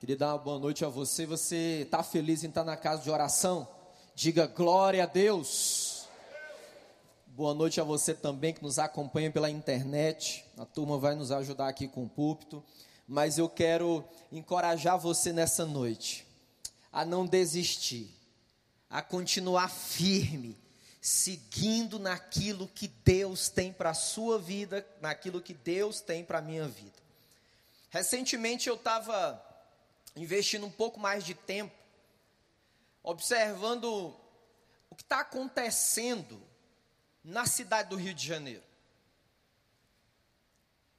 Queria dar uma boa noite a você. Você está feliz em estar na casa de oração? Diga glória a Deus. Boa noite a você também que nos acompanha pela internet. A turma vai nos ajudar aqui com o púlpito. Mas eu quero encorajar você nessa noite a não desistir, a continuar firme, seguindo naquilo que Deus tem para a sua vida, naquilo que Deus tem para a minha vida. Recentemente eu estava investindo um pouco mais de tempo, observando o que está acontecendo na cidade do Rio de Janeiro.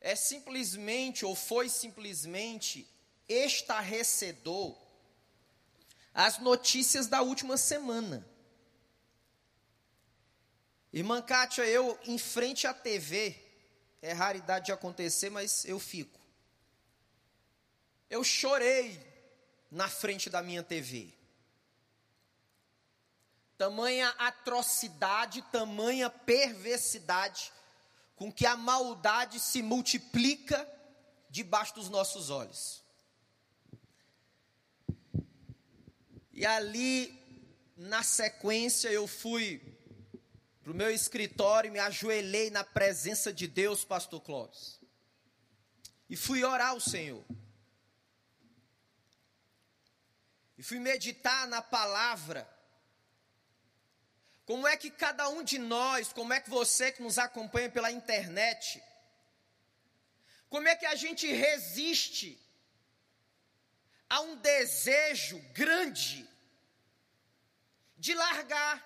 É simplesmente, ou foi simplesmente, estarrecedor as notícias da última semana. Irmã Kátia, eu em frente à TV, é raridade de acontecer, mas eu fico. Eu chorei na frente da minha TV. Tamanha atrocidade, tamanha perversidade com que a maldade se multiplica debaixo dos nossos olhos. E ali, na sequência, eu fui para o meu escritório me ajoelhei na presença de Deus, Pastor Clóvis. E fui orar ao Senhor. E fui meditar na palavra. Como é que cada um de nós, como é que você que nos acompanha pela internet, como é que a gente resiste a um desejo grande de largar?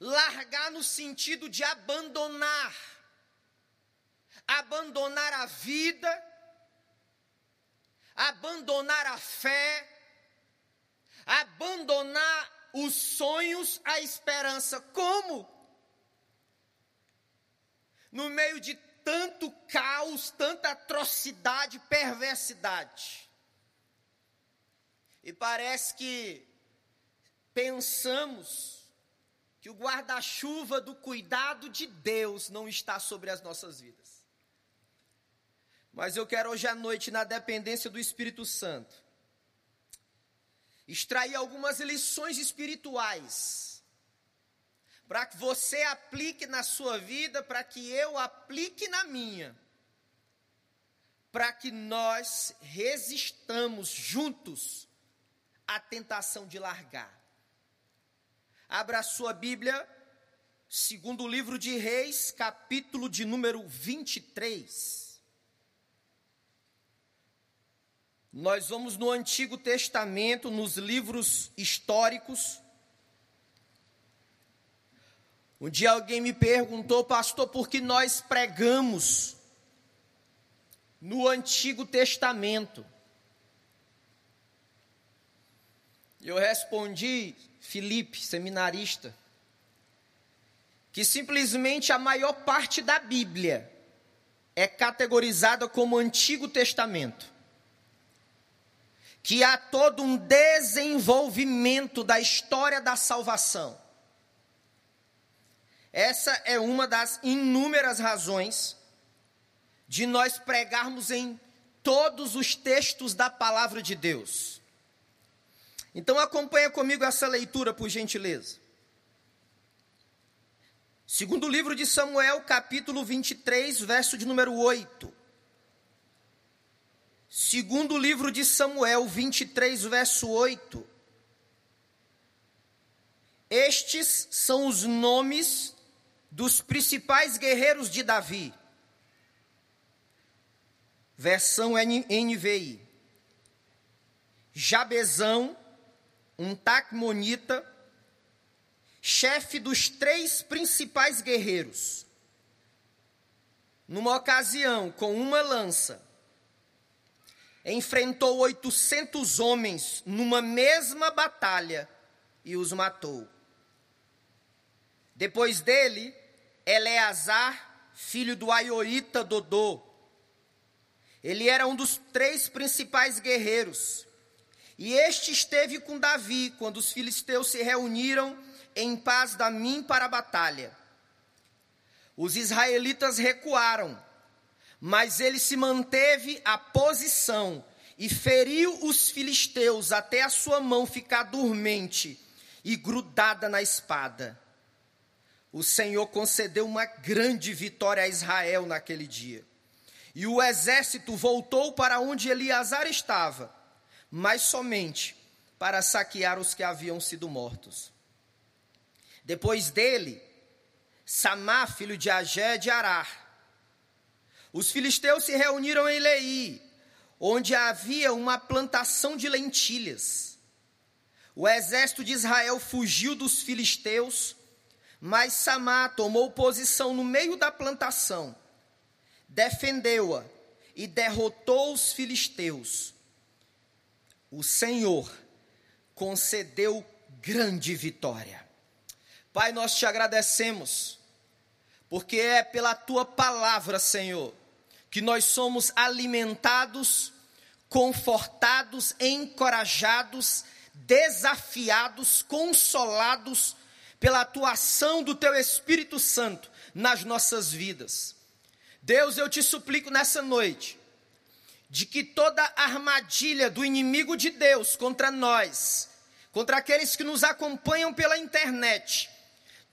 Largar no sentido de abandonar, abandonar a vida, abandonar a fé, abandonar os sonhos, a esperança. Como? No meio de tanto caos, tanta atrocidade, perversidade. E parece que pensamos que o guarda-chuva do cuidado de Deus não está sobre as nossas vidas. Mas eu quero hoje à noite, na dependência do Espírito Santo, extrair algumas lições espirituais, para que você aplique na sua vida, para que eu aplique na minha, para que nós resistamos juntos à tentação de largar. Abra a sua Bíblia, segundo o livro de Reis, capítulo de número 23. Nós vamos no Antigo Testamento, nos livros históricos. Um dia alguém me perguntou, pastor, por que nós pregamos no Antigo Testamento? Eu respondi, Felipe, seminarista, que simplesmente a maior parte da Bíblia é categorizada como Antigo Testamento que há todo um desenvolvimento da história da salvação. Essa é uma das inúmeras razões de nós pregarmos em todos os textos da palavra de Deus. Então acompanha comigo essa leitura, por gentileza. Segundo livro de Samuel, capítulo 23, verso de número 8. Segundo livro de Samuel 23, verso 8. Estes são os nomes dos principais guerreiros de Davi. Versão NVI. Jabezão, um tacmonita, chefe dos três principais guerreiros. Numa ocasião, com uma lança, enfrentou 800 homens numa mesma batalha e os matou. Depois dele, Eleazar, filho do Aiorita Dodô. Ele era um dos três principais guerreiros. E este esteve com Davi quando os filisteus se reuniram em paz da mim para a batalha. Os israelitas recuaram mas ele se manteve a posição e feriu os filisteus até a sua mão ficar dormente e grudada na espada. O Senhor concedeu uma grande vitória a Israel naquele dia. E o exército voltou para onde Eleazar estava, mas somente para saquear os que haviam sido mortos. Depois dele, Samá, filho de Agé de Arar. Os filisteus se reuniram em Lei, onde havia uma plantação de lentilhas. O exército de Israel fugiu dos filisteus, mas Samá tomou posição no meio da plantação, defendeu-a e derrotou os filisteus. O Senhor concedeu grande vitória. Pai, nós te agradecemos, porque é pela tua palavra, Senhor, que nós somos alimentados, confortados, encorajados, desafiados, consolados pela atuação do teu Espírito Santo nas nossas vidas. Deus, eu te suplico nessa noite, de que toda armadilha do inimigo de Deus contra nós, contra aqueles que nos acompanham pela internet,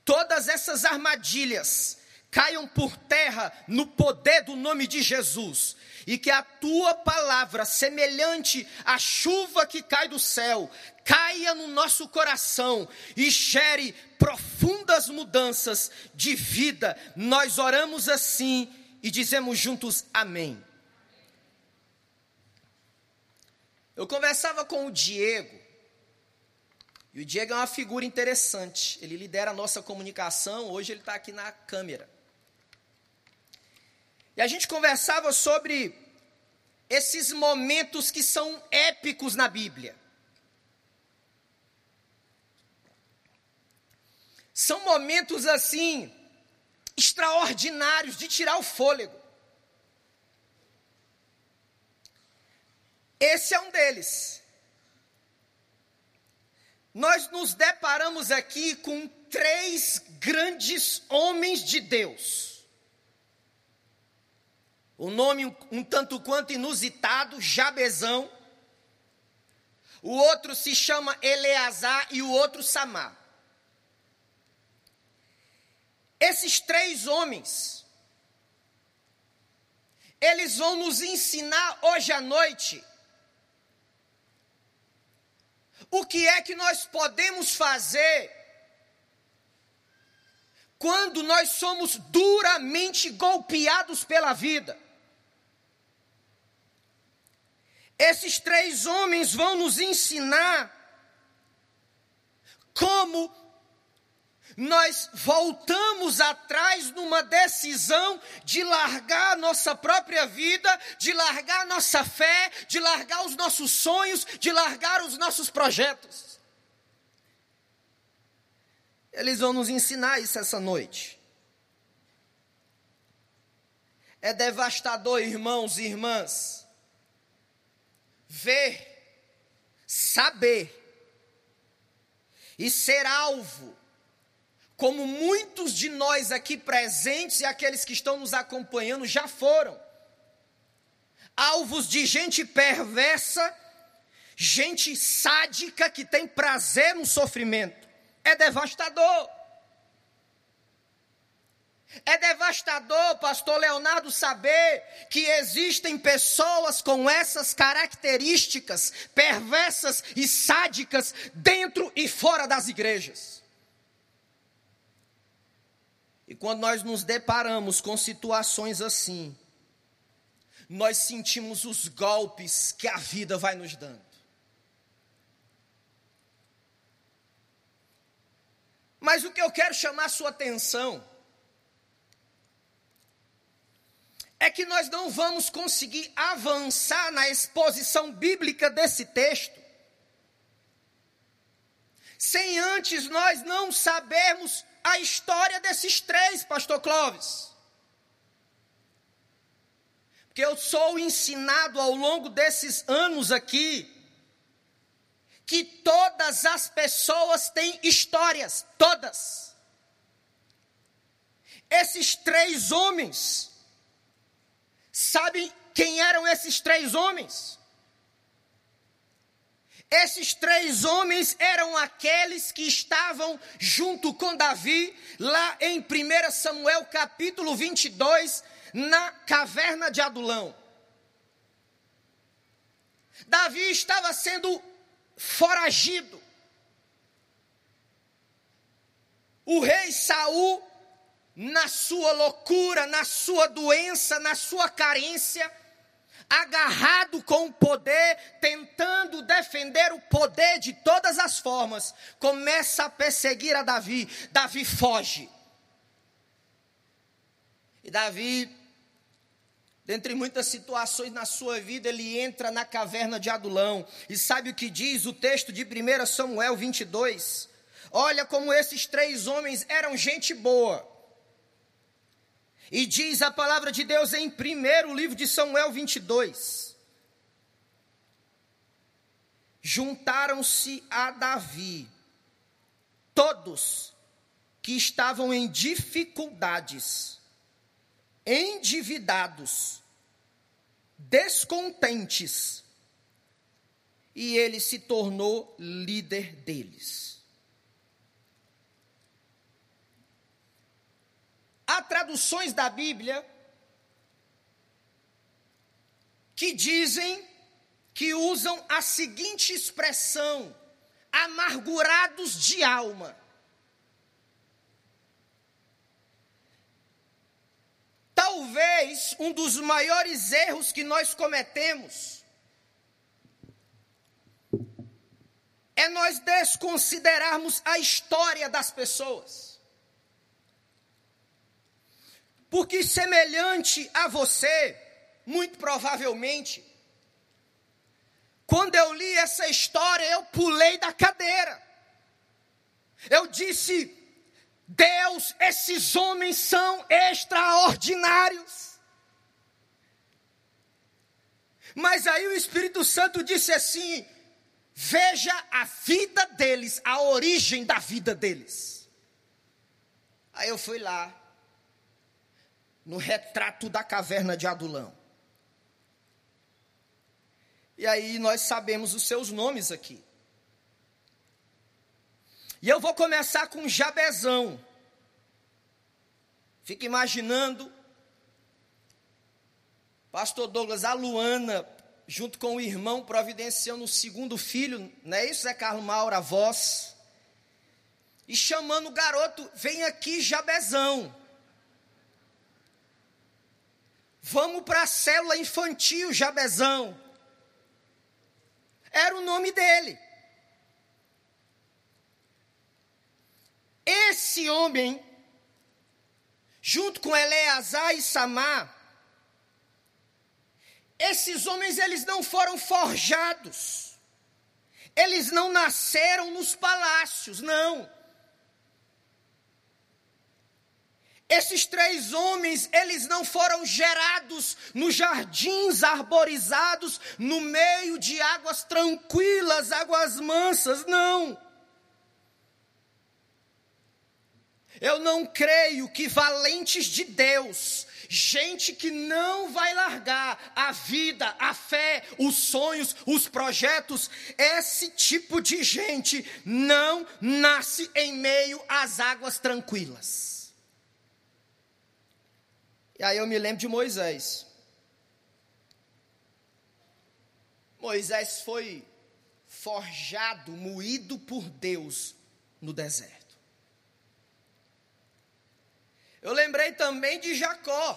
todas essas armadilhas caiam por terra no poder do nome de Jesus, e que a tua palavra, semelhante à chuva que cai do céu, caia no nosso coração e gere profundas mudanças de vida. Nós oramos assim e dizemos juntos amém. Eu conversava com o Diego, e o Diego é uma figura interessante. Ele lidera a nossa comunicação, hoje ele está aqui na câmera. E a gente conversava sobre esses momentos que são épicos na Bíblia. São momentos assim, extraordinários de tirar o fôlego. Esse é um deles. Nós nos deparamos aqui com três grandes homens de Deus. O nome um, tanto quanto inusitado, Jabezão. O outro se chama Eleazar e o outro Samar. Esses três homens, eles vão nos ensinar hoje à noite o que é que nós podemos fazer quando nós somos duramente golpeados pela vida. Esses três homens vão nos ensinar como nós voltamos atrás numa decisão de largar nossa própria vida, de largar nossa fé, de largar os nossos sonhos, de largar os nossos projetos. Eles vão nos ensinar isso essa noite. É devastador, irmãos e irmãs, ver, saber e ser alvo como muitos de nós aqui presentes e aqueles que estão nos acompanhando já foram, alvos de gente perversa, gente sádica que tem prazer no sofrimento. É devastador. É devastador, pastor Leonardo, saber que existem pessoas com essas características perversas e sádicas dentro e fora das igrejas. E quando nós nos deparamos com situações assim, nós sentimos os golpes que a vida vai nos dando. Mas o que eu quero chamar sua atenção é que nós não vamos conseguir avançar na exposição bíblica desse texto sem antes nós não sabermos a história desses três, pastor Clóvis. Porque eu sou ensinado ao longo desses anos aqui que todas as pessoas têm histórias, todas. Esses três homens, sabem quem eram esses três homens? Esses três homens eram aqueles que estavam junto com Davi, lá em 1 Samuel capítulo 22, na caverna de Adulão. Davi estava sendo foragido. O rei Saul, na sua loucura, na sua doença, na sua carência, agarrado com o poder, tentando defender o poder de todas as formas, começa a perseguir a Davi. Davi foge. E Davi, dentre muitas situações na sua vida, ele entra na caverna de Adulão. E sabe o que diz o texto de 1 Samuel 22? Olha como esses três homens eram gente boa. E diz a palavra de Deus em primeiro livro de Samuel 22. Juntaram-se a Davi todos que estavam em dificuldades, endividados, descontentes, e ele se tornou líder deles. Há traduções da Bíblia que dizem que usam a seguinte expressão: amargurados de alma. Talvez um dos maiores erros que nós cometemos é nós desconsiderarmos a história das pessoas. Porque semelhante a você, muito provavelmente, quando eu li essa história, eu pulei da cadeira. Eu disse: Deus, esses homens são extraordinários. Mas aí o Espírito Santo disse assim: Veja a vida deles, a origem da vida deles. Aí eu fui lá, no retrato da caverna de Adulão. E aí nós sabemos os seus nomes aqui. E eu vou começar com Jabezão. Fica imaginando, Pastor Douglas, a Luana, junto com o irmão, providenciando o segundo filho, não é isso, Zé Carlos Maura, a voz, e chamando o garoto, vem aqui, Jabezão. Vamos para a célula infantil, Jabezão. Era o nome dele. Esse homem, junto com Eleazar e Samar, esses homens eles não foram forjados. Eles não nasceram nos palácios, não. Esses três homens, eles não foram gerados nos jardins arborizados, no meio de águas tranquilas, águas mansas, não. Eu não creio que valentes de Deus, gente que não vai largar a vida, a fé, os sonhos, os projetos, esse tipo de gente não nasce em meio às águas tranquilas. E aí eu me lembro de Moisés. Moisés foi forjado, moído por Deus no deserto. Eu lembrei também de Jacó.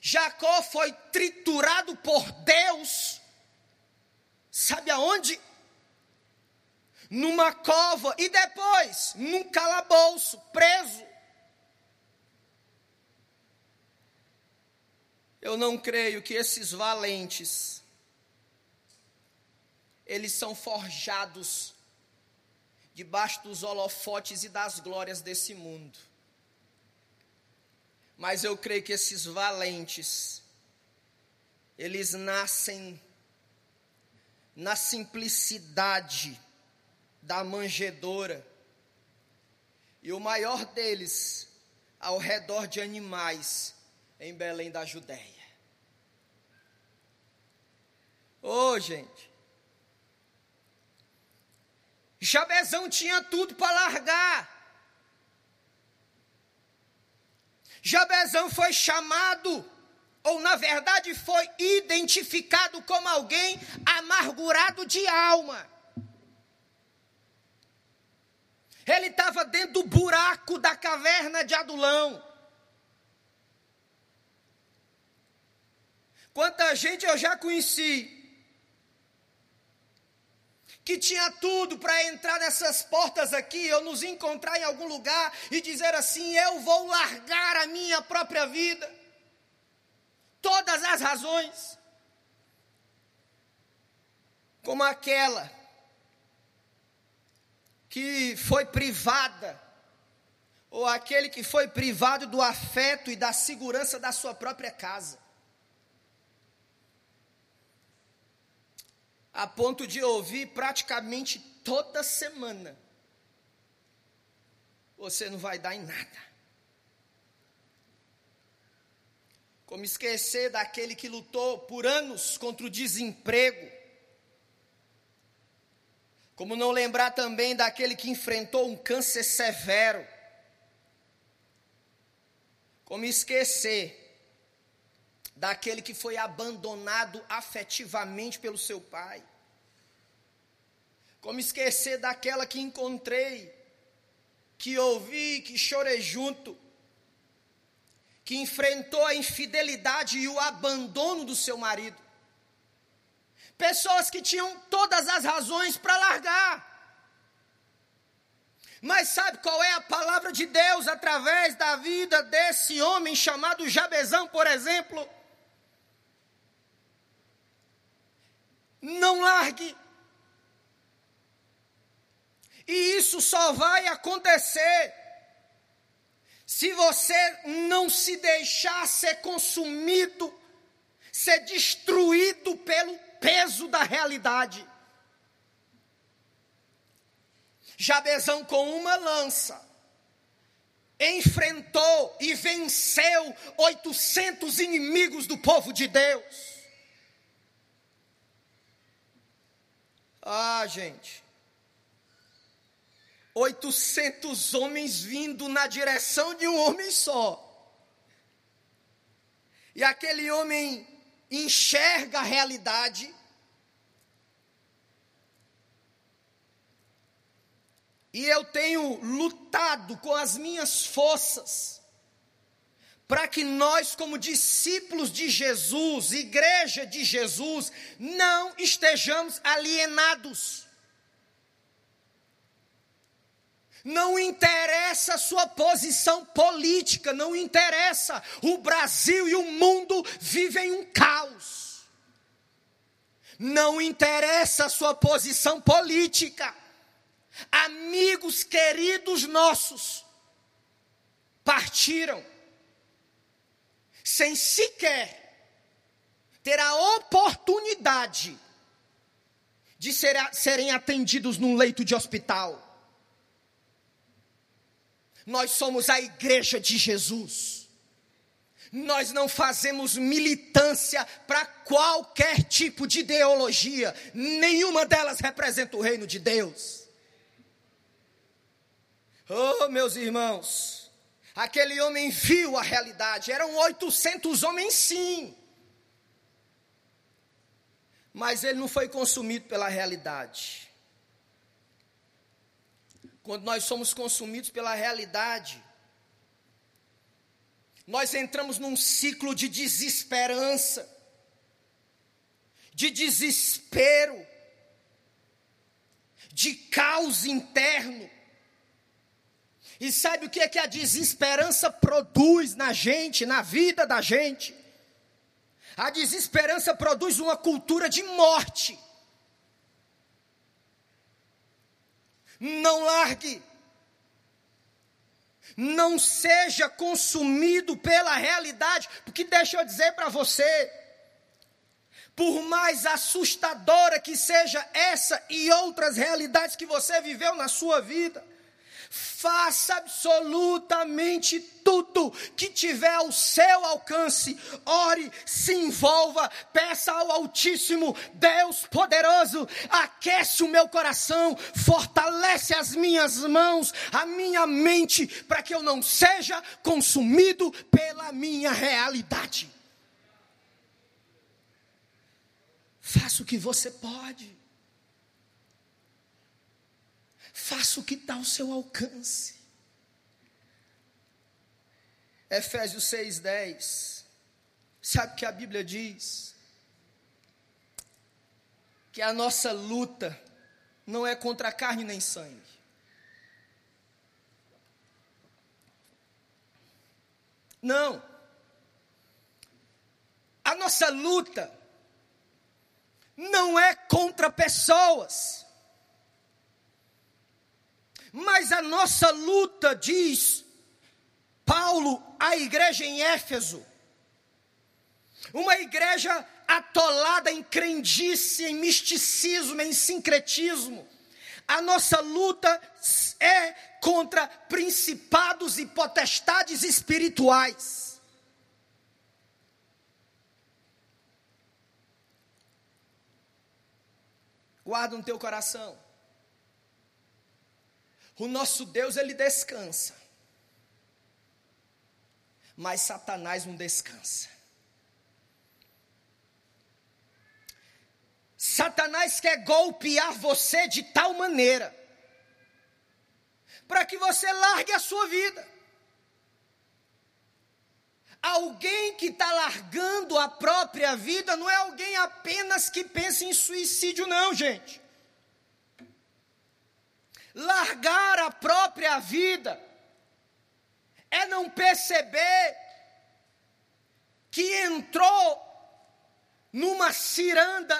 Jacó foi triturado por Deus. Sabe aonde? Numa cova e depois num calabouço, preso. Eu não creio que esses valentes eles são forjados debaixo dos holofotes e das glórias desse mundo. Mas eu creio que esses valentes eles nascem na simplicidade da manjedoura. E o maior deles, ao redor de animais, em Belém da Judéia. Ô, oh, gente, Jabezão tinha tudo para largar. Jabezão foi chamado, ou na verdade foi identificado como alguém amargurado de alma. Ele estava dentro do buraco da caverna de Adulão. Quanta gente eu já conheci que tinha tudo para entrar nessas portas aqui, ou nos encontrar em algum lugar e dizer assim: eu vou largar a minha própria vida. Todas as razões. Como aquela que foi privada, ou aquele que foi privado do afeto e da segurança da sua própria casa. A ponto de ouvir praticamente toda semana. Você não vai dar em nada. Como esquecer daquele que lutou por anos contra o desemprego. Como não lembrar também daquele que enfrentou um câncer severo. Como esquecer daquele que foi abandonado afetivamente pelo seu pai. Como esquecer daquela que encontrei, que ouvi, que chorei junto, que enfrentou a infidelidade e o abandono do seu marido. Pessoas que tinham todas as razões para largar. Mas sabe qual é a palavra de Deus através da vida desse homem chamado Jabezão, por exemplo? Não largue. E isso só vai acontecer se você não se deixar ser consumido, ser destruído pelo peso da realidade. Jabezão com uma lança enfrentou e venceu 800 inimigos do povo de Deus. Ah, gente. 800 homens vindo na direção de um homem só. E aquele homem enxerga a realidade. E eu tenho lutado com as minhas forças para que nós, como discípulos de Jesus, igreja de Jesus, não estejamos alienados. Não interessa a sua posição política, não interessa. O Brasil e o mundo vivem um caos. Não interessa a sua posição política. Amigos queridos nossos partiram sem sequer ter a oportunidade de ser, serem atendidos num leito de hospital. Nós somos a igreja de Jesus. Nós não fazemos militância para qualquer tipo de ideologia, nenhuma delas representa o reino de Deus. Oh, meus irmãos, Aquele homem viu a realidade, eram 800 homens sim. Mas ele não foi consumido pela realidade. Quando nós somos consumidos pela realidade, nós entramos num ciclo de desesperança, de desespero, de caos interno. E sabe o que é que a desesperança produz na gente, na vida da gente? A desesperança produz uma cultura de morte. Não largue. Não seja consumido pela realidade, porque deixa eu dizer para você, por mais assustadora que seja essa e outras realidades que você viveu na sua vida, Faça absolutamente tudo que tiver ao seu alcance. Ore, se envolva, peça ao Altíssimo, Deus poderoso, aquece o meu coração, fortalece as minhas mãos, a minha mente, para que eu não seja consumido pela minha realidade. Faça o que você pode. Faça o que está ao seu alcance. Efésios 6,10. Sabe o que a Bíblia diz? Que a nossa luta não é contra carne nem sangue. Não. A nossa luta não é contra pessoas. Mas a nossa luta, diz Paulo à igreja em Éfeso, uma igreja atolada em crendice, em misticismo, em sincretismo. A nossa luta é contra principados e potestades espirituais. Guarda no teu coração. O nosso Deus, ele descansa. Mas Satanás não descansa. Satanás quer golpear você de tal maneira para que você largue a sua vida. Alguém que está largando a própria vida não é alguém apenas que pensa em suicídio, não, gente largar a própria vida, é não perceber que entrou numa ciranda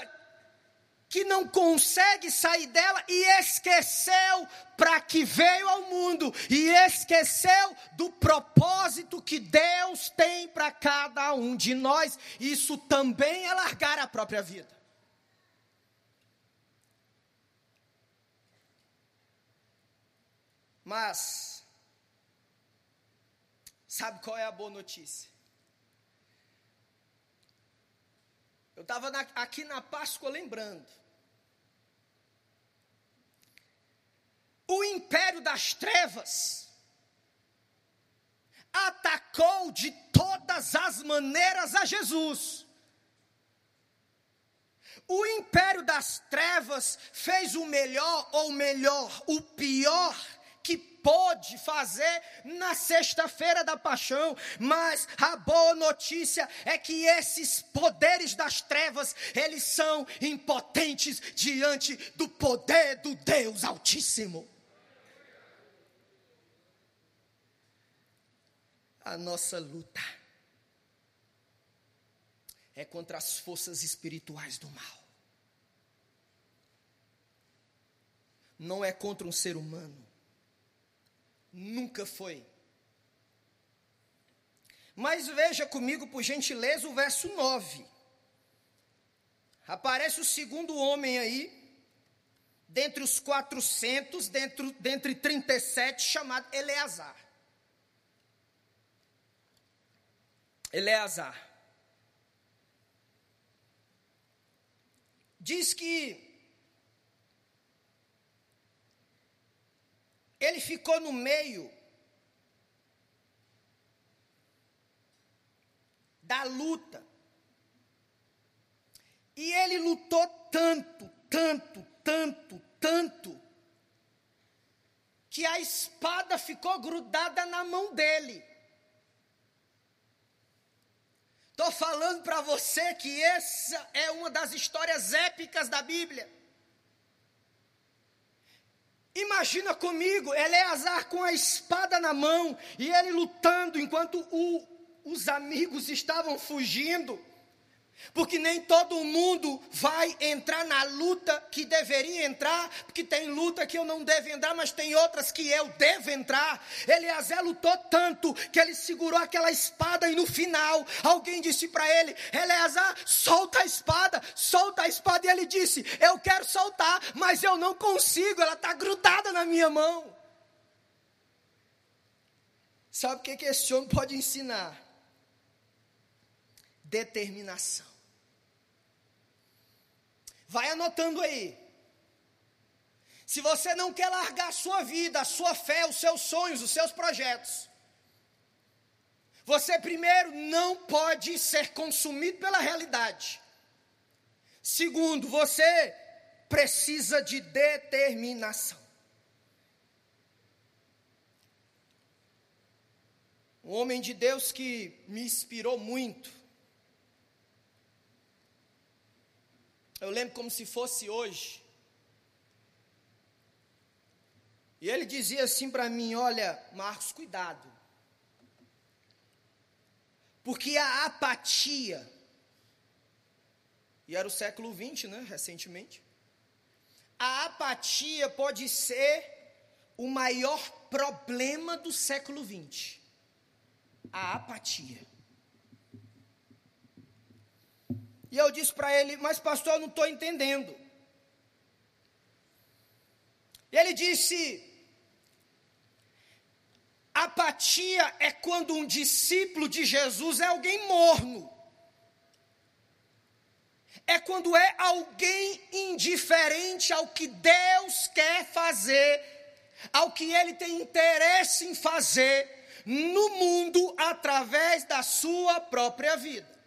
que não consegue sair dela e esqueceu para que veio ao mundo e esqueceu do propósito que Deus tem para cada um de nós. Isso também é largar a própria vida. Mas, sabe qual é a boa notícia? Eu estava aqui na Páscoa lembrando. O império das trevas atacou de todas as maneiras a Jesus. O império das trevas fez o melhor, ou melhor, o pior que pôde fazer na sexta-feira da paixão, mas a boa notícia é que esses poderes das trevas, eles são impotentes diante do poder do Deus Altíssimo. A nossa luta é contra as forças espirituais do mal. Não é contra um ser humano Nunca foi. Mas veja comigo, por gentileza, o verso 9. Aparece o segundo homem aí, dentre os 400, dentro, dentre 37, chamado Eleazar. Eleazar. Diz que Ele ficou no meio da luta. E ele lutou tanto, tanto, tanto, tanto, que a espada ficou grudada na mão dele. Estou falando para você que essa é uma das histórias épicas da Bíblia. Imagina comigo, Eleazar com a espada na mão e ele lutando enquanto o, os amigos estavam fugindo. Porque nem todo mundo vai entrar na luta que deveria entrar, porque tem luta que eu não devo entrar, mas tem outras que eu devo entrar. Eleazar lutou tanto que ele segurou aquela espada e no final alguém disse para ele: Eleazar, solta a espada, solta a espada. E ele disse: Eu quero soltar, mas eu não consigo, ela está grudada na minha mão. Sabe o que, que esse homem pode ensinar? Determinação. Vai anotando aí. Se você não quer largar a sua vida, a sua fé, os seus sonhos, os seus projetos, você primeiro não pode ser consumido pela realidade. Segundo, você precisa de determinação. Um homem de Deus que me inspirou muito. Eu lembro como se fosse hoje. E ele dizia assim para mim: Olha, Marcos, cuidado. Porque a apatia, e era o século XX, né, recentemente, a apatia pode ser o maior problema do século XX a apatia. E eu disse para ele, mas pastor, eu não estou entendendo. E ele disse: apatia é quando um discípulo de Jesus é alguém morno. É quando é alguém indiferente ao que Deus quer fazer, ao que ele tem interesse em fazer, no mundo através da sua própria vida.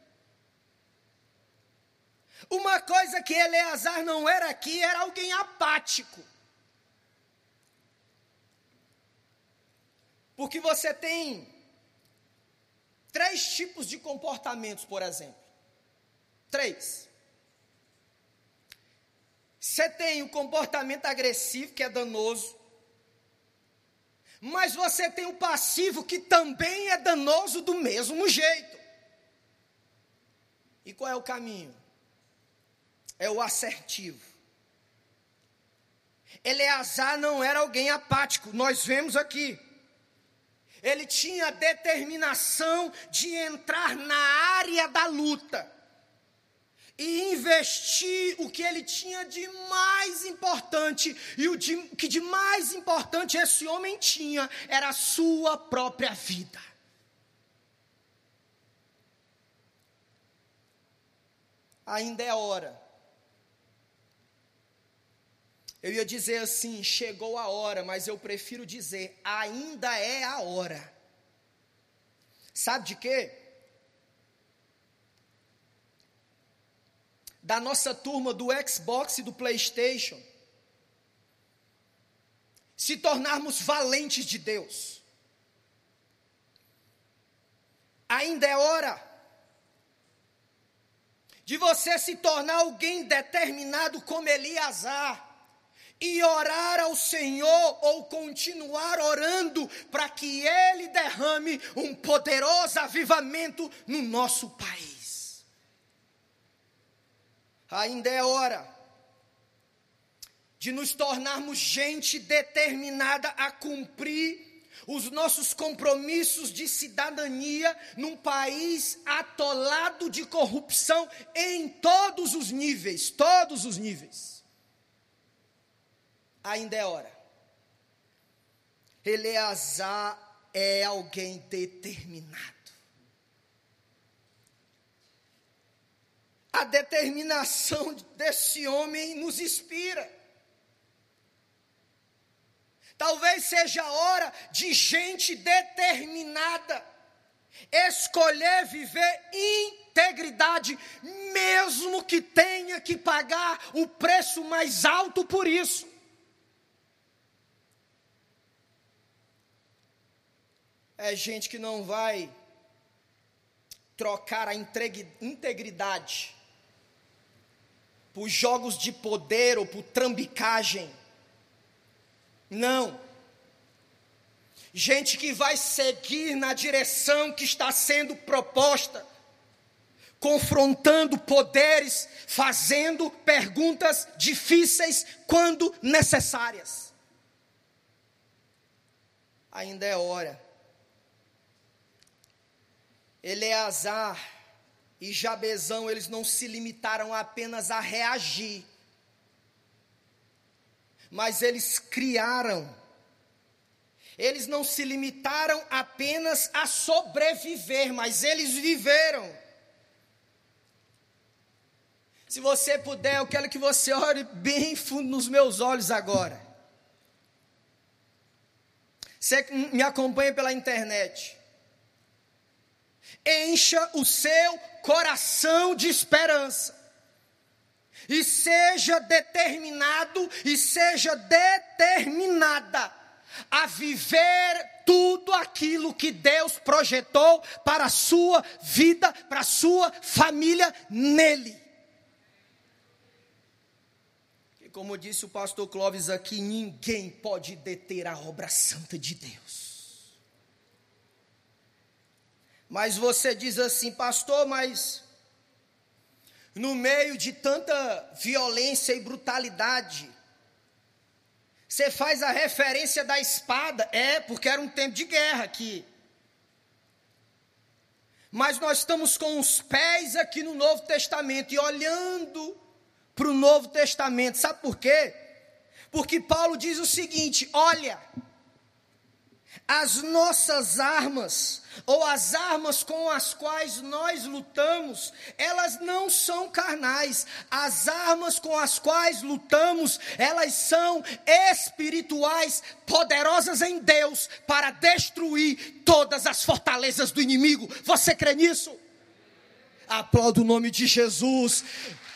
Uma coisa que Eleazar não era aqui era alguém apático. Porque você tem três tipos de comportamentos, por exemplo. Três. Você tem o comportamento agressivo, que é danoso mas você tem o passivo que também é danoso do mesmo jeito. E qual é o caminho? É o assertivo. Eleazar não era alguém apático, nós vemos aqui. Ele tinha determinação de entrar na área da luta e investir o que ele tinha de mais importante, e o de, que de mais importante esse homem tinha era a sua própria vida. Ainda é hora. Eu ia dizer assim, chegou a hora, mas eu prefiro dizer, ainda é a hora. Sabe de quê? da nossa turma do Xbox e do PlayStation, se tornarmos valentes de Deus. Ainda é hora de você se tornar alguém determinado como Eliasar e orar ao Senhor ou continuar orando para que Ele derrame um poderoso avivamento no nosso país ainda é hora de nos tornarmos gente determinada a cumprir os nossos compromissos de cidadania num país atolado de corrupção em todos os níveis, todos os níveis. Ainda é hora. Eleazar é alguém determinado. A determinação desse homem nos inspira. Talvez seja a hora de gente determinada escolher viver integridade, mesmo que tenha que pagar o preço mais alto por isso. É gente que não vai trocar a integridade por jogos de poder ou por trambicagem. Não. Gente que vai seguir na direção que está sendo proposta, confrontando poderes, fazendo perguntas difíceis quando necessárias. Ainda é hora. Eleazar e Jabezão, eles não se limitaram apenas a reagir, mas eles criaram Eles não se limitaram apenas a sobreviver, mas eles viveram. Se você puder, eu quero que você ore bem fundo nos meus olhos agora. Você me acompanha pela internet. Encha o seu coração de esperança. E seja determinado e seja determinada a viver tudo aquilo que Deus projetou para a sua vida, para a sua família nele. E como disse o pastor Clóvis aqui, ninguém pode deter a obra santa de Deus. Mas você diz assim, pastor, mas no meio de tanta violência e brutalidade, você faz a referência da espada. É, porque era um tempo de guerra aqui. Mas nós estamos com os pés aqui no Novo Testamento e olhando para o Novo Testamento. Sabe por quê? Porque Paulo diz o seguinte: olha, as nossas armas, ou as armas com as quais nós lutamos, elas não são carnais. As armas com as quais lutamos, elas são espirituais, poderosas em Deus para destruir todas as fortalezas do inimigo. Você crê nisso? Aplauda o nome de Jesus.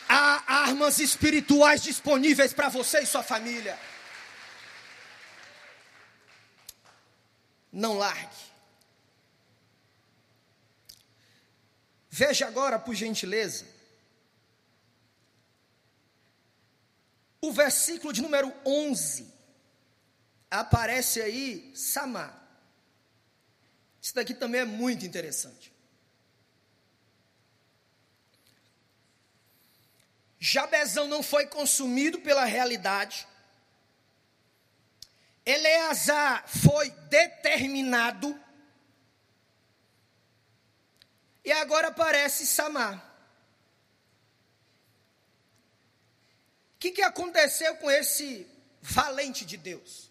Há armas espirituais disponíveis para você e sua família. Não largue. Veja agora, por gentileza, o versículo de número 11. Aparece aí Samar. Isso daqui também é muito interessante. Jabezão não foi consumido pela realidade, Eleazar foi determinado. E agora aparece Samar. O que, que aconteceu com esse valente de Deus?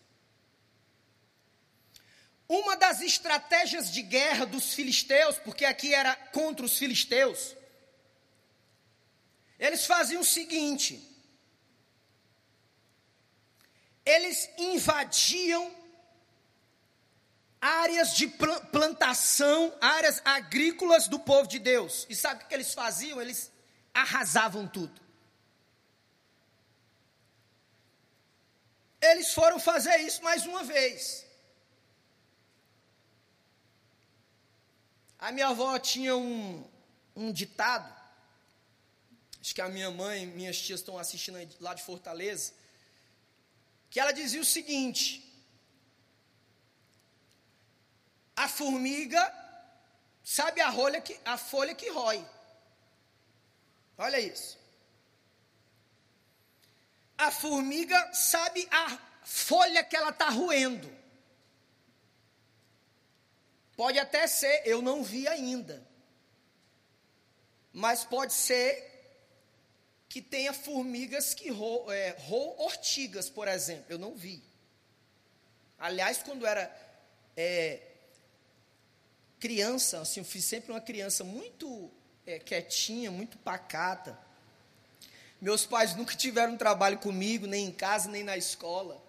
Uma das estratégias de guerra dos filisteus, porque aqui era contra os filisteus, eles faziam o seguinte: eles invadiam áreas de plantação, áreas agrícolas do povo de Deus. E sabe o que eles faziam? Eles arrasavam tudo. Eles foram fazer isso mais uma vez. A minha avó tinha um, um ditado, acho que a minha mãe, minhas tias estão assistindo lá de Fortaleza que ela dizia o seguinte: a formiga sabe a, rolha que, a folha que rói. Olha isso. A formiga sabe a folha que ela está roendo. Pode até ser, eu não vi ainda. Mas pode ser que tenha formigas que roam é, ortigas, por exemplo. Eu não vi. Aliás, quando era é, criança, assim, eu fiz sempre uma criança muito é, quietinha, muito pacata. Meus pais nunca tiveram trabalho comigo, nem em casa, nem na escola.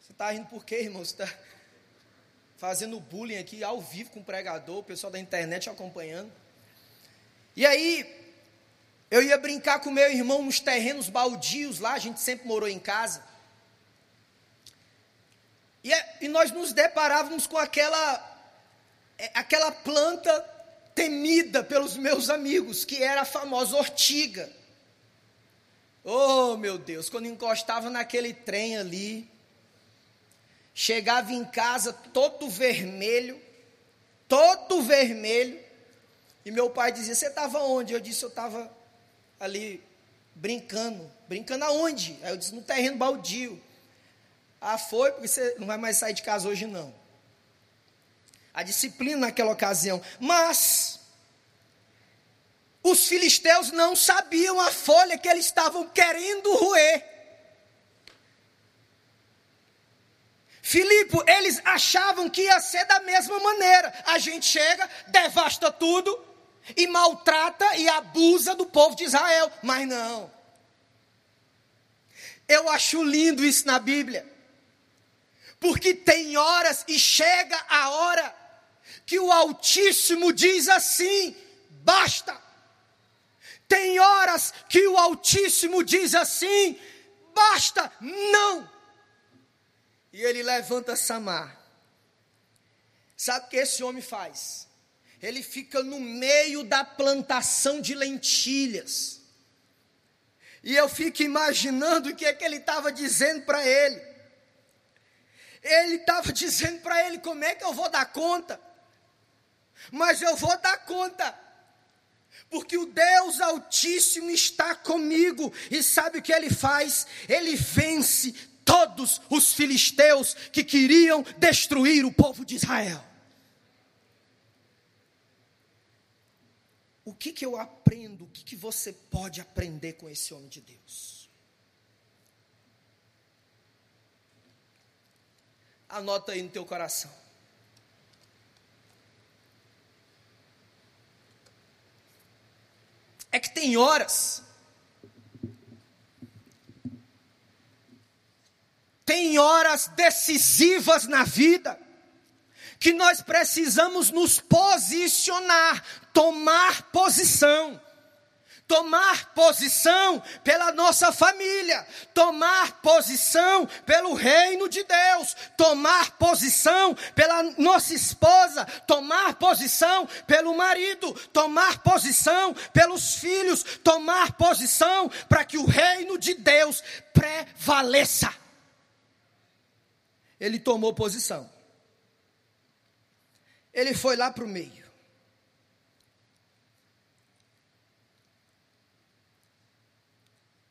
Você está rindo por quê, irmão? Você está fazendo bullying aqui ao vivo com o pregador, o pessoal da internet acompanhando. E aí, eu ia brincar com meu irmão nos terrenos baldios lá, a gente sempre morou em casa. E, é, e nós nos deparávamos com aquela, é, aquela planta temida pelos meus amigos, que era a famosa ortiga. Oh, meu Deus, quando encostava naquele trem ali, chegava em casa todo vermelho, todo vermelho, e meu pai dizia: Você estava onde? Eu disse: Eu estava ali brincando. Brincando aonde? Aí eu disse, no terreno baldio. Ah, foi, porque você não vai mais sair de casa hoje, não. A disciplina naquela ocasião. Mas, os filisteus não sabiam a folha que eles estavam querendo roer. Filipe, eles achavam que ia ser da mesma maneira. A gente chega, devasta tudo e maltrata e abusa do povo de Israel. Mas não. Eu acho lindo isso na Bíblia. Porque tem horas e chega a hora que o Altíssimo diz assim: basta. Tem horas que o Altíssimo diz assim: basta, não. E ele levanta Samar. Sabe o que esse homem faz? Ele fica no meio da plantação de lentilhas. E eu fico imaginando o que é que ele estava dizendo para ele. Ele estava dizendo para ele: como é que eu vou dar conta? Mas eu vou dar conta porque o Deus Altíssimo está comigo, e sabe o que ele faz? Ele vence todos os filisteus que queriam destruir o povo de Israel. O que, que eu aprendo? O que, que você pode aprender com esse homem de Deus? Anota aí no teu coração. É que tem horas Tem horas decisivas na vida que nós precisamos nos posicionar, tomar posição. Tomar posição pela nossa família, tomar posição pelo reino de Deus, tomar posição pela nossa esposa, tomar posição pelo marido, tomar posição pelos filhos, tomar posição para que o reino de Deus prevaleça ele tomou posição. Ele foi lá para o meio.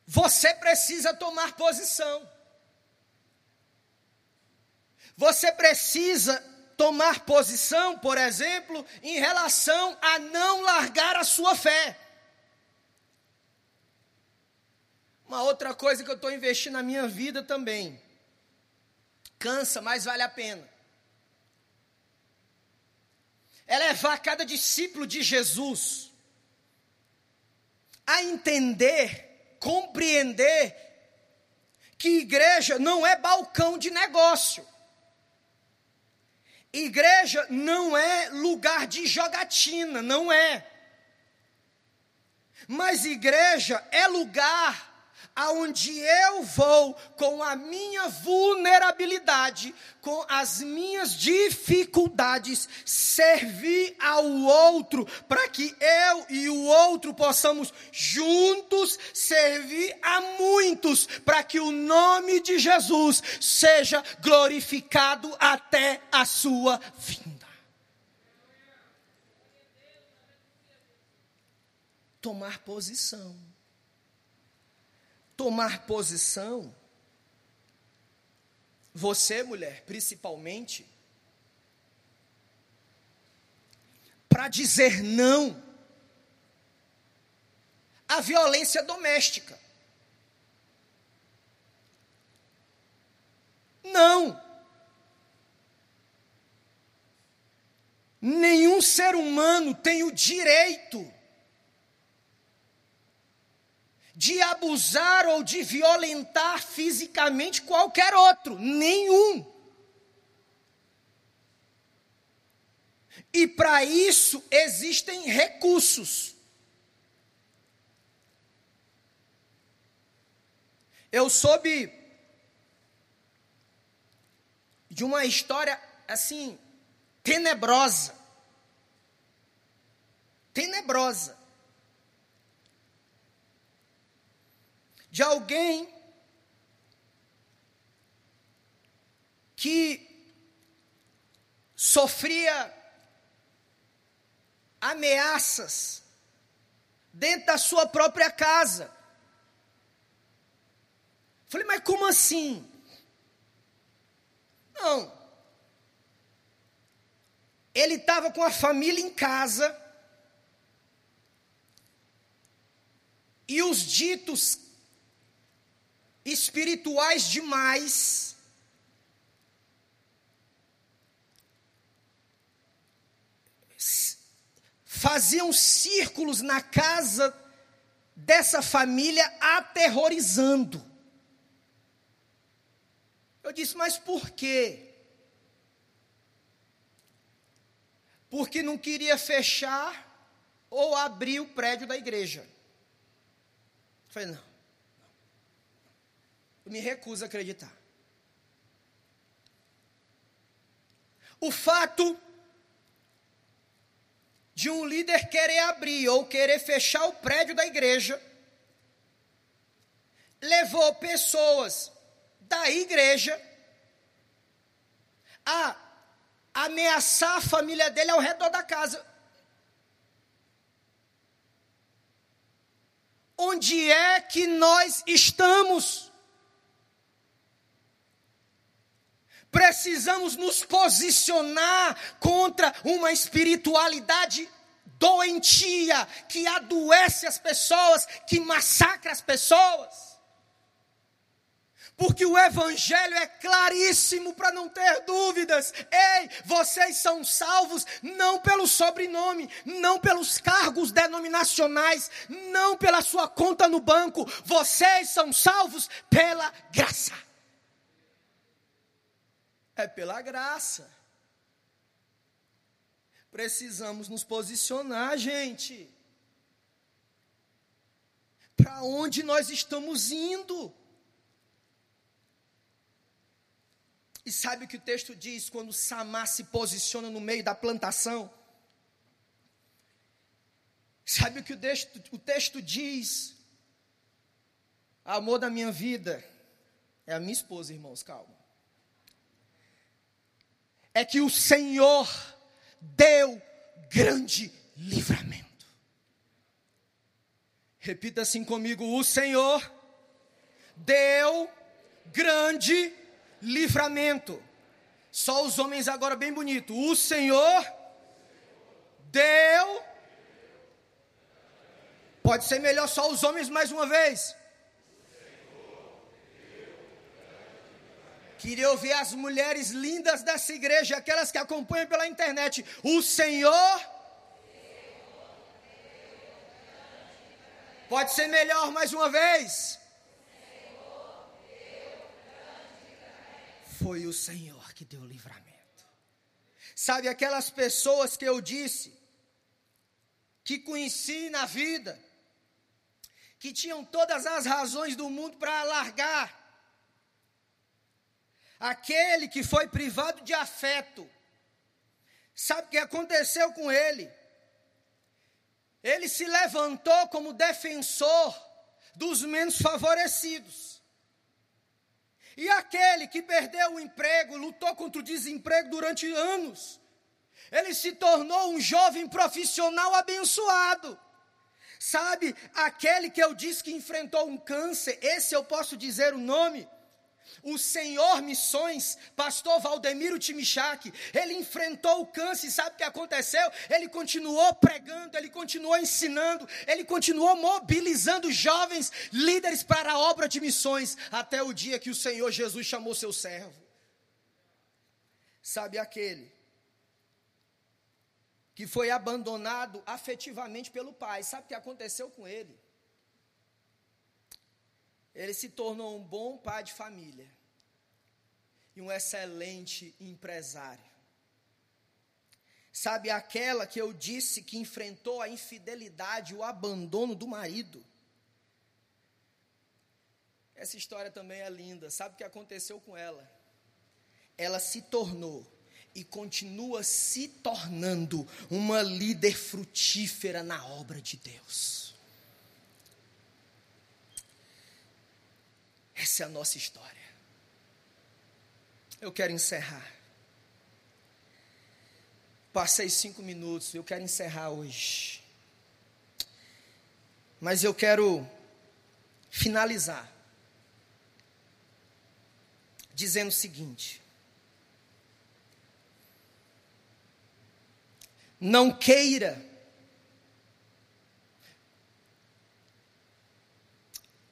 Você precisa tomar posição. Você precisa tomar posição, por exemplo, em relação a não largar a sua fé. Uma outra coisa que eu estou investindo na minha vida também cansa, mas vale a pena. É levar cada discípulo de Jesus a entender, compreender que igreja não é balcão de negócio. Igreja não é lugar de jogatina, não é. Mas igreja é lugar aonde eu vou com a minha vulnerabilidade, com as minhas dificuldades, servir ao outro, para que eu e o outro possamos juntos servir a muitos, para que o nome de Jesus seja glorificado até a sua vinda. Tomar posição tomar posição, você, mulher, principalmente, para dizer não à violência doméstica. Não. Nenhum ser humano tem o direito de abusar ou de violentar fisicamente qualquer outro, nenhum. E para isso existem recursos. Eu soube de uma história assim tenebrosa. Tenebrosa. De alguém que sofria ameaças dentro da sua própria casa. Falei, mas como assim? Não. Ele estava com a família em casa. E os ditos espirituais demais. Faziam círculos na casa dessa família, aterrorizando. Eu disse, mas por quê? Porque não queria fechar ou abrir o prédio da igreja. Eu falei, não. Eu me recuso a acreditar. O fato de um líder querer abrir ou querer fechar o prédio da igreja levou pessoas da igreja a ameaçar a família dele ao redor da casa. Onde é que nós estamos? Precisamos nos posicionar contra uma espiritualidade doentia que adoece as pessoas, que massacra as pessoas. Porque o Evangelho é claríssimo para não ter dúvidas. Ei, vocês são salvos não pelo sobrenome, não pelos cargos denominacionais, não pela sua conta no banco. Vocês são salvos pela graça. É pela graça. Precisamos nos posicionar, gente. Para onde nós estamos indo? E sabe o que o texto diz quando Samar se posiciona no meio da plantação? Sabe o que o texto, o texto diz? Amor da minha vida é a minha esposa, irmãos, calma é que o Senhor deu grande livramento. Repita assim comigo: o Senhor deu grande livramento. Só os homens agora bem bonito. O Senhor deu. Pode ser melhor só os homens mais uma vez. Queria ouvir as mulheres lindas dessa igreja, aquelas que acompanham pela internet. O Senhor. Pode ser melhor mais uma vez. Foi o Senhor que deu livramento. Sabe aquelas pessoas que eu disse, que conheci na vida, que tinham todas as razões do mundo para largar aquele que foi privado de afeto, sabe o que aconteceu com ele? Ele se levantou como defensor dos menos favorecidos. E aquele que perdeu o emprego, lutou contra o desemprego durante anos, ele se tornou um jovem profissional abençoado. Sabe, aquele que eu disse que enfrentou um câncer, esse eu posso dizer o nome, o Senhor Missões, pastor Valdemiro Timichak, ele enfrentou o câncer, sabe o que aconteceu? Ele continuou pregando, ele continuou ensinando, ele continuou mobilizando jovens líderes para a obra de missões, até o dia que o Senhor Jesus chamou seu servo. Sabe aquele que foi abandonado afetivamente pelo pai, sabe o que aconteceu com ele? Ele se tornou um bom pai de família e um excelente empresário. Sabe aquela que eu disse que enfrentou a infidelidade, o abandono do marido? Essa história também é linda. Sabe o que aconteceu com ela? Ela se tornou e continua se tornando uma líder frutífera na obra de Deus. Essa é a nossa história. Eu quero encerrar. Passei cinco minutos, eu quero encerrar hoje. Mas eu quero finalizar dizendo o seguinte: não queira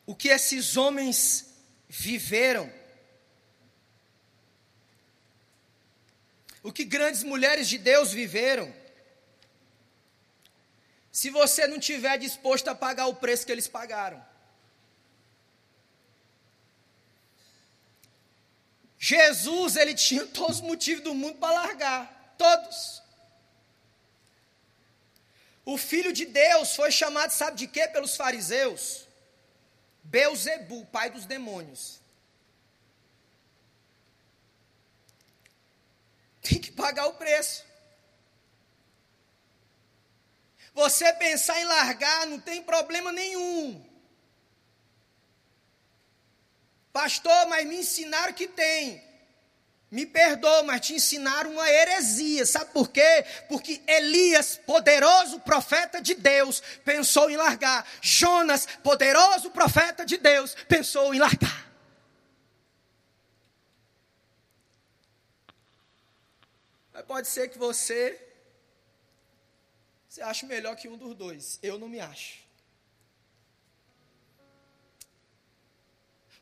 o que esses homens viveram. O que grandes mulheres de Deus viveram. se você não tiver disposto a pagar o preço que eles pagaram. Jesus, ele tinha todos os motivos do mundo para largar, todos. O filho de Deus foi chamado, sabe de quê? Pelos fariseus. Beuzebu, pai dos demônios. Tem que pagar o preço. Você pensar em largar não tem problema nenhum. Pastor, mas me ensinaram que tem. Me perdoa, mas te ensinaram uma heresia. Sabe por quê? Porque Elias, poderoso profeta de Deus, pensou em largar. Jonas, poderoso profeta de Deus, pensou em largar. Mas pode ser que você você acha melhor que um dos dois. Eu não me acho.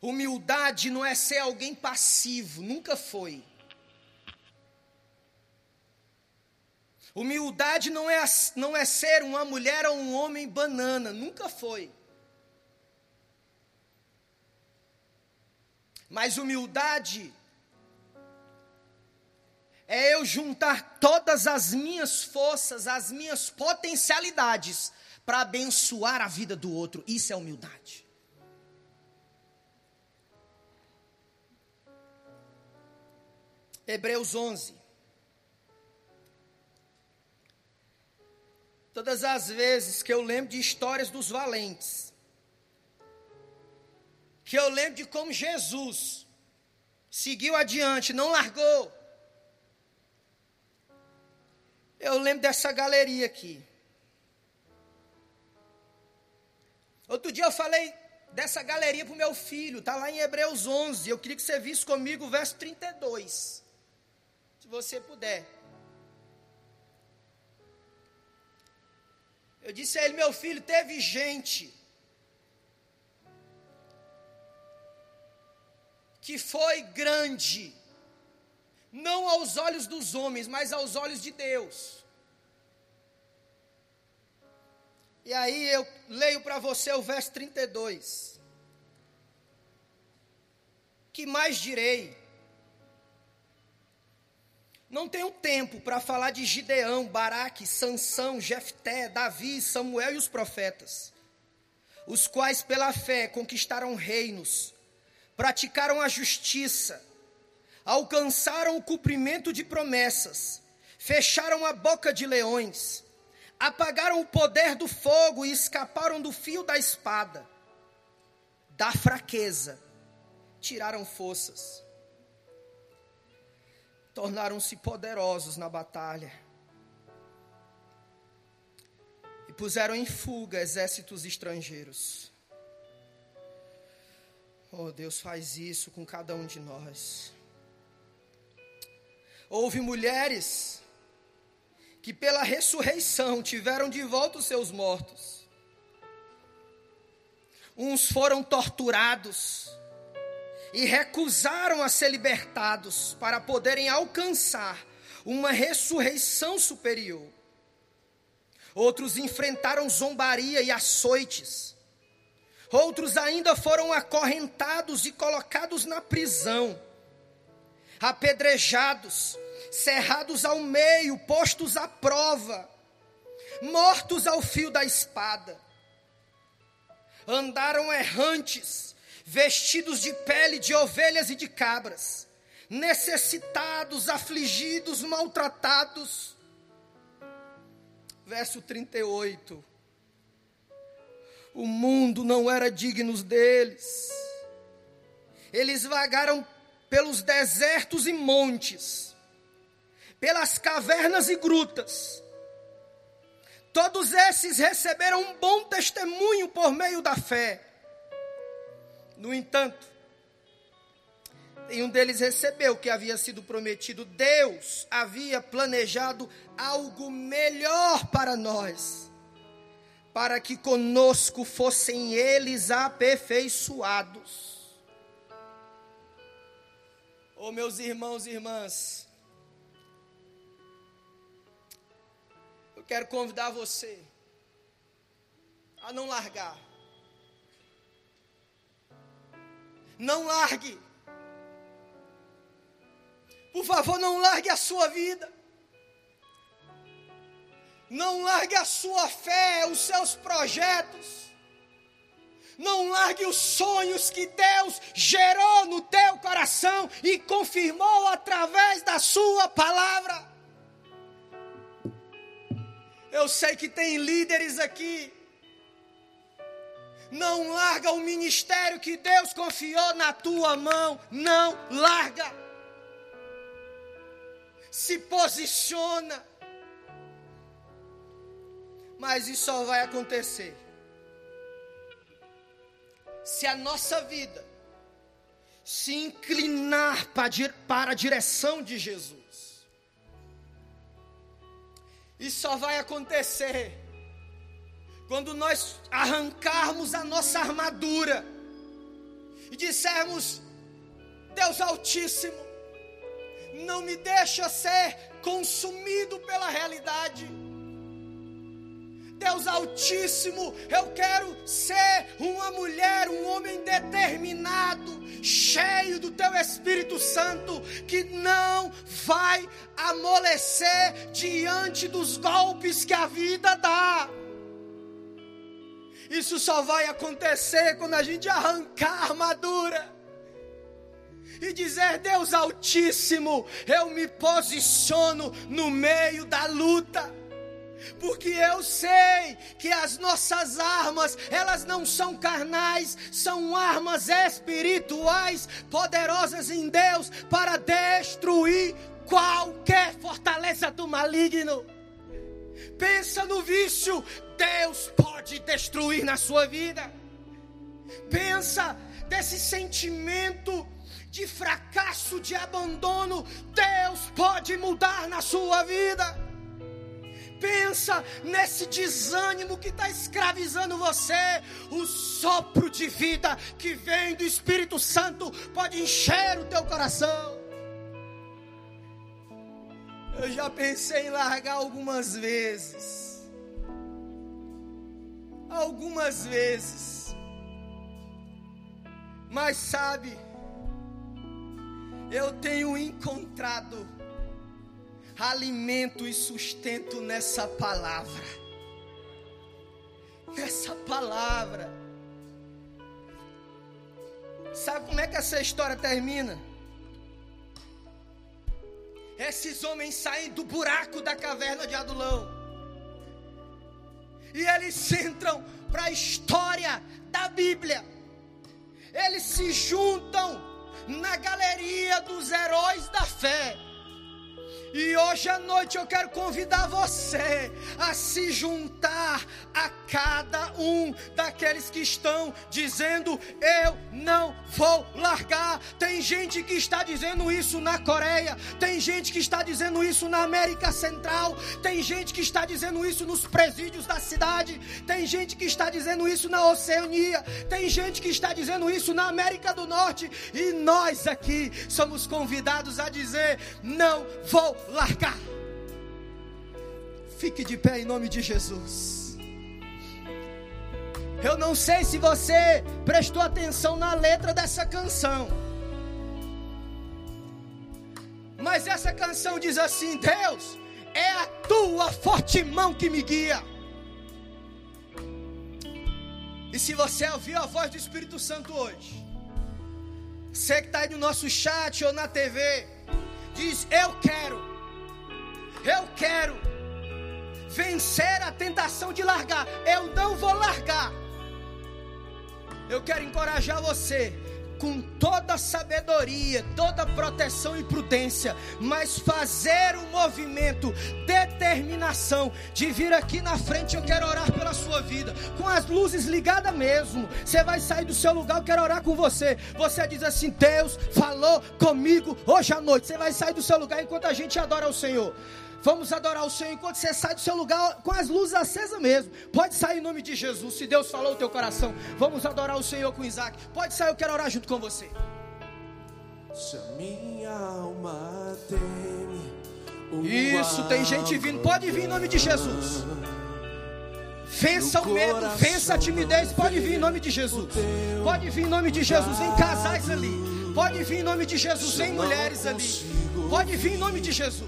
Humildade não é ser alguém passivo, nunca foi. Humildade não é, não é ser uma mulher ou um homem banana, nunca foi. Mas humildade é eu juntar todas as minhas forças, as minhas potencialidades, para abençoar a vida do outro. Isso é humildade. Hebreus 11. Todas as vezes que eu lembro de histórias dos valentes, que eu lembro de como Jesus seguiu adiante, não largou. Eu lembro dessa galeria aqui. Outro dia eu falei dessa galeria para o meu filho, está lá em Hebreus 11. Eu queria que você visse comigo o verso 32 você puder. Eu disse a ele, meu filho, teve gente que foi grande, não aos olhos dos homens, mas aos olhos de Deus. E aí eu leio para você o verso 32. Que mais direi? Não tenho tempo para falar de Gideão, Baraque, Sansão, Jefté, Davi, Samuel e os profetas, os quais pela fé conquistaram reinos, praticaram a justiça, alcançaram o cumprimento de promessas, fecharam a boca de leões, apagaram o poder do fogo e escaparam do fio da espada. Da fraqueza tiraram forças tornaram-se poderosos na batalha e puseram em fuga exércitos estrangeiros. Oh, Deus faz isso com cada um de nós. Houve mulheres que, pela ressurreição, tiveram de volta os seus mortos. Uns foram torturados, e recusaram a ser libertados para poderem alcançar uma ressurreição superior. Outros enfrentaram zombaria e açoites. Outros ainda foram acorrentados e colocados na prisão, apedrejados, cerrados ao meio, postos à prova, mortos ao fio da espada. Andaram errantes, vestidos de pele de ovelhas e de cabras, necessitados, afligidos, maltratados. Verso 38. O mundo não era digno deles. Eles vagaram pelos desertos e montes, pelas cavernas e grutas. Todos esses receberam um bom testemunho por meio da fé. No entanto, nenhum deles recebeu o que havia sido prometido. Deus havia planejado algo melhor para nós, para que conosco fossem eles aperfeiçoados. Oh, meus irmãos e irmãs, eu quero convidar você a não largar. Não largue. Por favor, não largue a sua vida. Não largue a sua fé, os seus projetos. Não largue os sonhos que Deus gerou no teu coração e confirmou através da sua palavra. Eu sei que tem líderes aqui. Não larga o ministério que Deus confiou na tua mão. Não larga. Se posiciona. Mas isso só vai acontecer se a nossa vida se inclinar para a direção de Jesus. Isso só vai acontecer quando nós arrancarmos a nossa armadura e dissermos: Deus Altíssimo, não me deixa ser consumido pela realidade Deus Altíssimo, eu quero ser uma mulher, um homem determinado, cheio do Teu Espírito Santo, que não vai amolecer diante dos golpes que a vida dá. Isso só vai acontecer quando a gente arrancar a armadura e dizer: Deus Altíssimo, eu me posiciono no meio da luta porque eu sei que as nossas armas, elas não são carnais, são armas espirituais, poderosas em Deus para destruir qualquer fortaleza do maligno. Pensa no vício, Deus pode destruir na sua vida. Pensa desse sentimento de fracasso, de abandono, Deus pode mudar na sua vida pensa nesse desânimo que está escravizando você, o sopro de vida que vem do Espírito Santo pode encher o teu coração. Eu já pensei em largar algumas vezes. Algumas vezes. Mas sabe, eu tenho encontrado alimento e sustento nessa palavra. Nessa palavra. Sabe como é que essa história termina? Esses homens saem do buraco da caverna de Adulão. E eles entram para a história da Bíblia. Eles se juntam na galeria dos heróis da fé. E hoje à noite eu quero convidar você a se juntar a cada um daqueles que estão dizendo: Eu não vou largar. Tem gente que está dizendo isso na Coreia, tem gente que está dizendo isso na América Central, tem gente que está dizendo isso nos presídios da cidade, tem gente que está dizendo isso na Oceania, tem gente que está dizendo isso na América do Norte, e nós aqui somos convidados a dizer: Não vou largar. Fique de pé em nome de Jesus. Eu não sei se você prestou atenção na letra dessa canção. Mas essa canção diz assim: Deus, é a tua forte mão que me guia. E se você ouviu a voz do Espírito Santo hoje, você que está aí no nosso chat ou na TV, diz: Eu quero eu quero vencer a tentação de largar. Eu não vou largar. Eu quero encorajar você com toda sabedoria, toda proteção e prudência, mas fazer o um movimento, determinação de vir aqui na frente. Eu quero orar pela sua vida, com as luzes ligadas mesmo. Você vai sair do seu lugar, eu quero orar com você. Você diz assim: Deus falou comigo hoje à noite. Você vai sair do seu lugar enquanto a gente adora o Senhor. Vamos adorar o Senhor enquanto você sai do seu lugar com as luzes acesas mesmo. Pode sair em nome de Jesus. Se Deus falou o teu coração, vamos adorar o Senhor com Isaac. Pode sair, eu quero orar junto com você. Se a minha alma teme, Isso, tem gente vindo. Pode vir em nome de Jesus. Vença o medo, vença a timidez. Pode vir em nome de Jesus. Pode vir em nome de Jesus em casais ali. Pode vir em nome de Jesus em mulheres ali. Pode vir em nome de Jesus.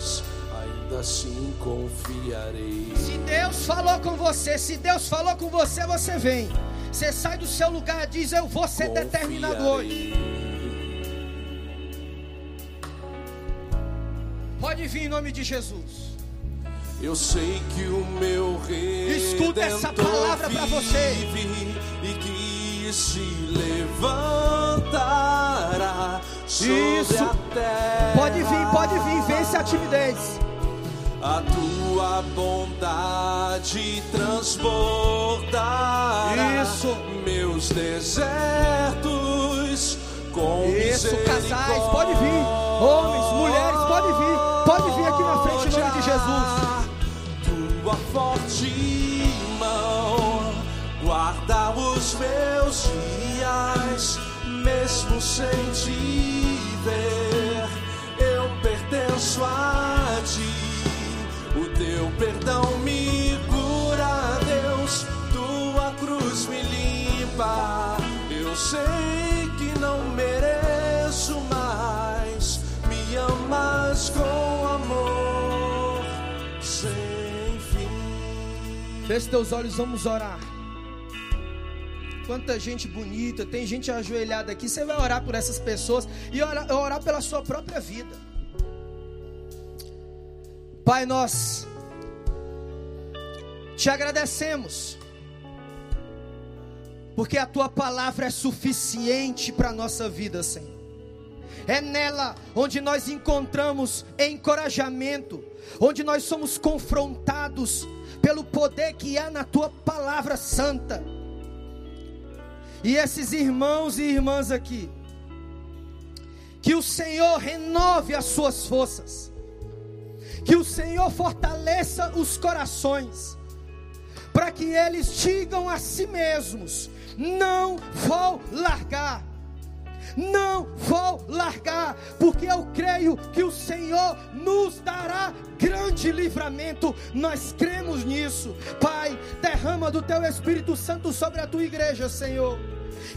Voz, ainda assim confiarei. Se Deus falou com você, se Deus falou com você, você vem. Você sai do seu lugar e diz: Eu vou ser determinado hoje. Pode vir em nome de Jesus. Eu sei que o meu rei Escuta essa palavra pra você. e que se levantará sobre Isso. a terra. Pode vir, pode vir, vence a timidez. A tua bondade transbordará Isso. meus desertos com Isso, casais, pode vir. Homens, mulheres, pode vir. Pode vir aqui na frente em nome de Jesus. Tua forte meus dias, mesmo sem te ver. Eu pertenço a ti. O teu perdão me cura, Deus. Tua cruz me limpa. Eu sei que não mereço mais. Me amas com amor sem fim. Feche teus olhos, vamos orar. Quanta gente bonita, tem gente ajoelhada aqui. Você vai orar por essas pessoas e orar, orar pela sua própria vida. Pai, nós te agradecemos, porque a tua palavra é suficiente para a nossa vida, Senhor. É nela onde nós encontramos encorajamento, onde nós somos confrontados pelo poder que há na tua palavra santa. E esses irmãos e irmãs aqui, que o Senhor renove as suas forças, que o Senhor fortaleça os corações, para que eles digam a si mesmos: não vou largar. Não vou largar, porque eu creio que o Senhor nos dará grande livramento. Nós cremos nisso. Pai, derrama do teu Espírito Santo sobre a tua igreja, Senhor.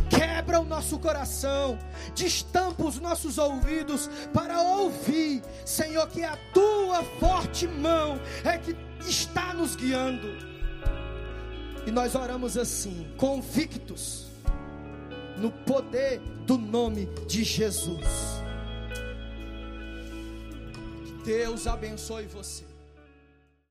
Quebra o nosso coração, destampa os nossos ouvidos para ouvir, Senhor, que a tua forte mão é que está nos guiando. E nós oramos assim, convictos no poder do nome de Jesus. Deus abençoe você.